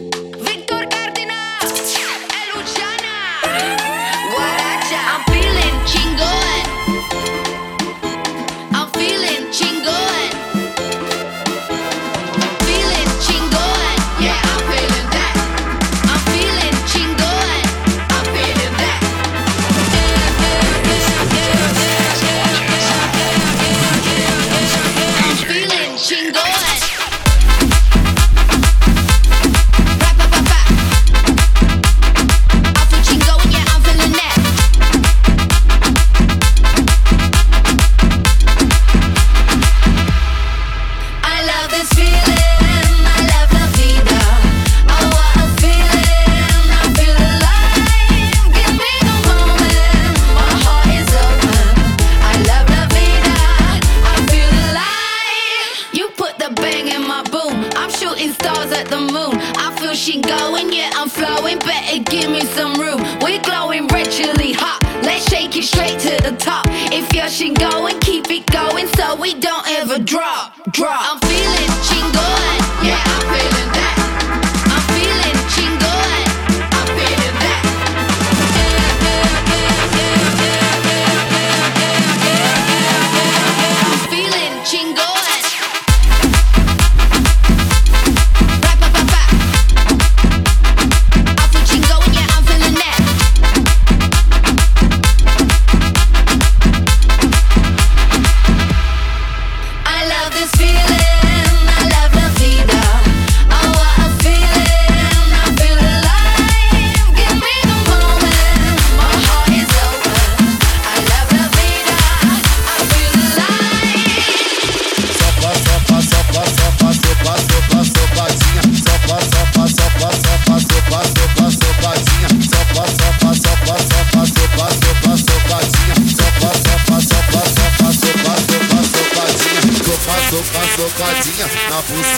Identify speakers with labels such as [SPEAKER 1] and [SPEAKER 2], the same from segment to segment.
[SPEAKER 1] more. I'm feeling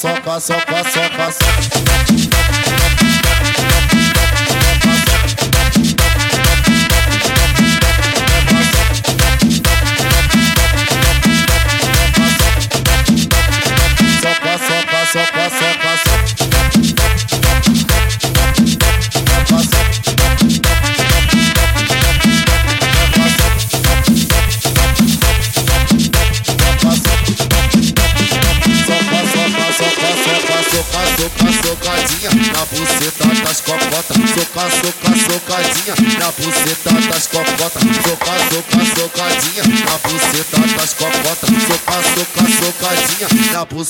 [SPEAKER 1] soca, soca, soca, soca.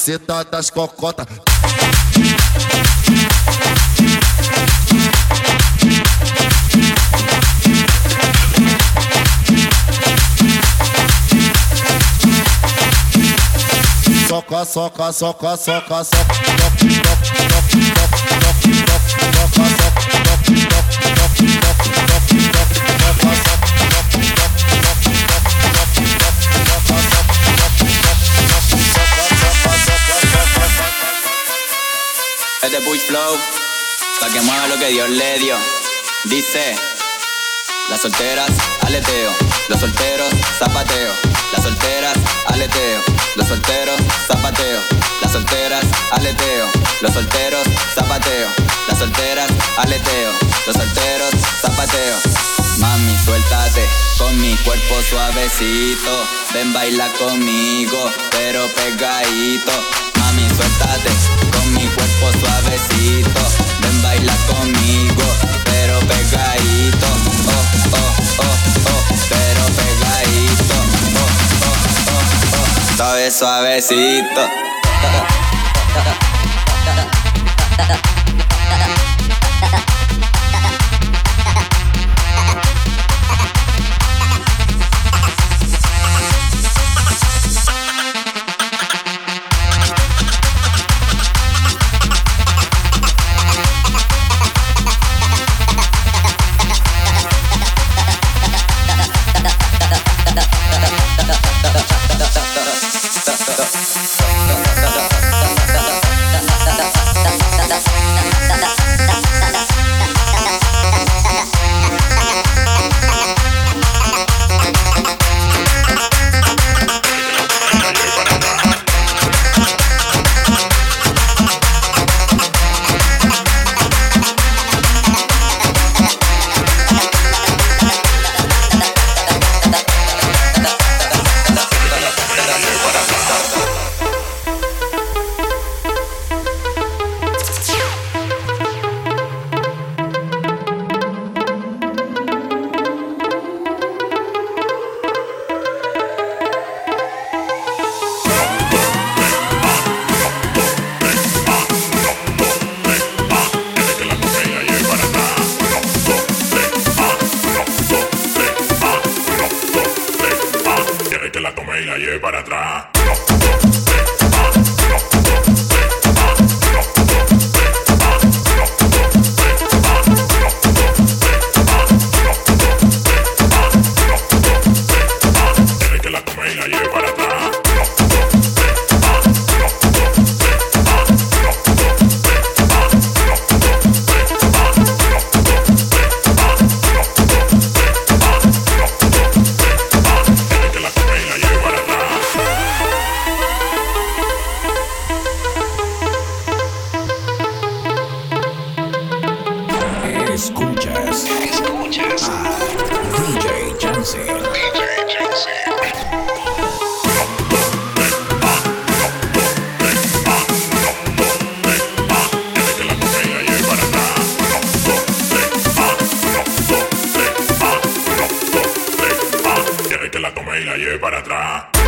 [SPEAKER 1] Buceta das cocotas. Soca, soca, soca, soca, soca, soca, soca, soca, soca, soca, soca,
[SPEAKER 2] Flow, para que mueva lo que Dios le dio. Dice, las solteras, aleteo, los solteros, zapateo, las solteras, aleteo, los solteros, zapateo, las solteras, aleteo, los solteros, zapateo, las solteras, aleteo, los solteros, zapateo. Mami, suéltate con mi cuerpo suavecito. Ven, baila conmigo, pero pegadito. Mami, suéltate con mi cuerpo suavecito. Ven, baila conmigo, pero pegadito. Oh, oh, oh, oh, pero pegadito. Oh, oh, oh, oh, suave, suavecito.
[SPEAKER 1] y la lleve para atrás.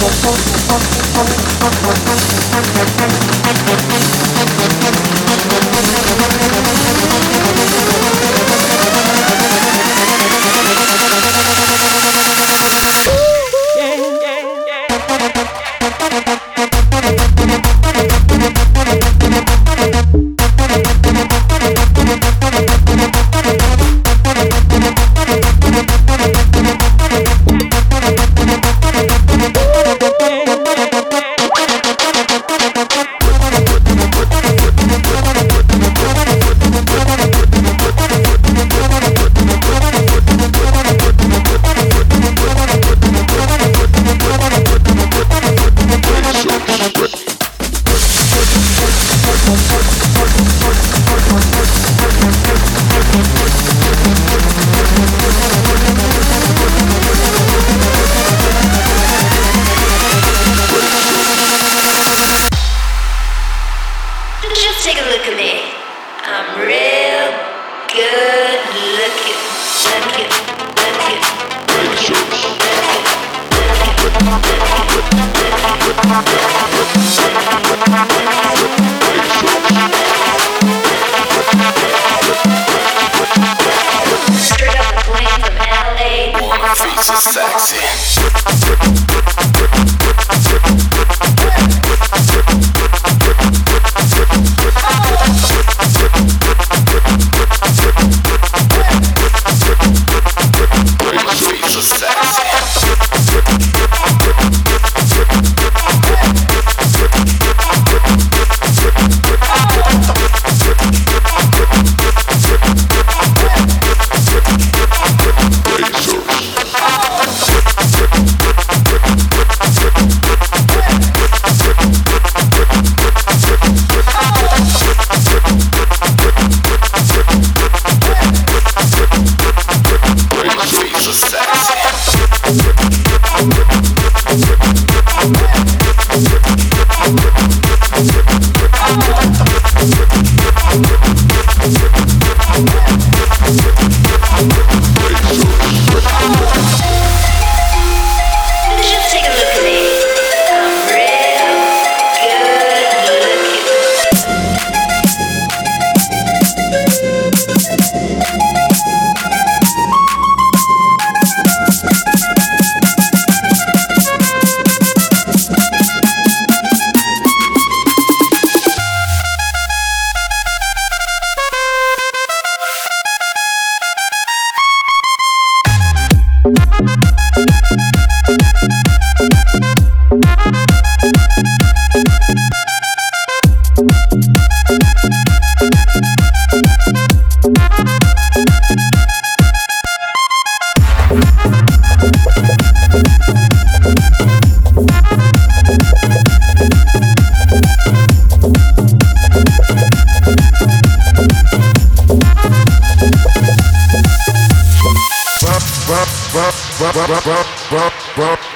[SPEAKER 1] 冲冲 Take a look at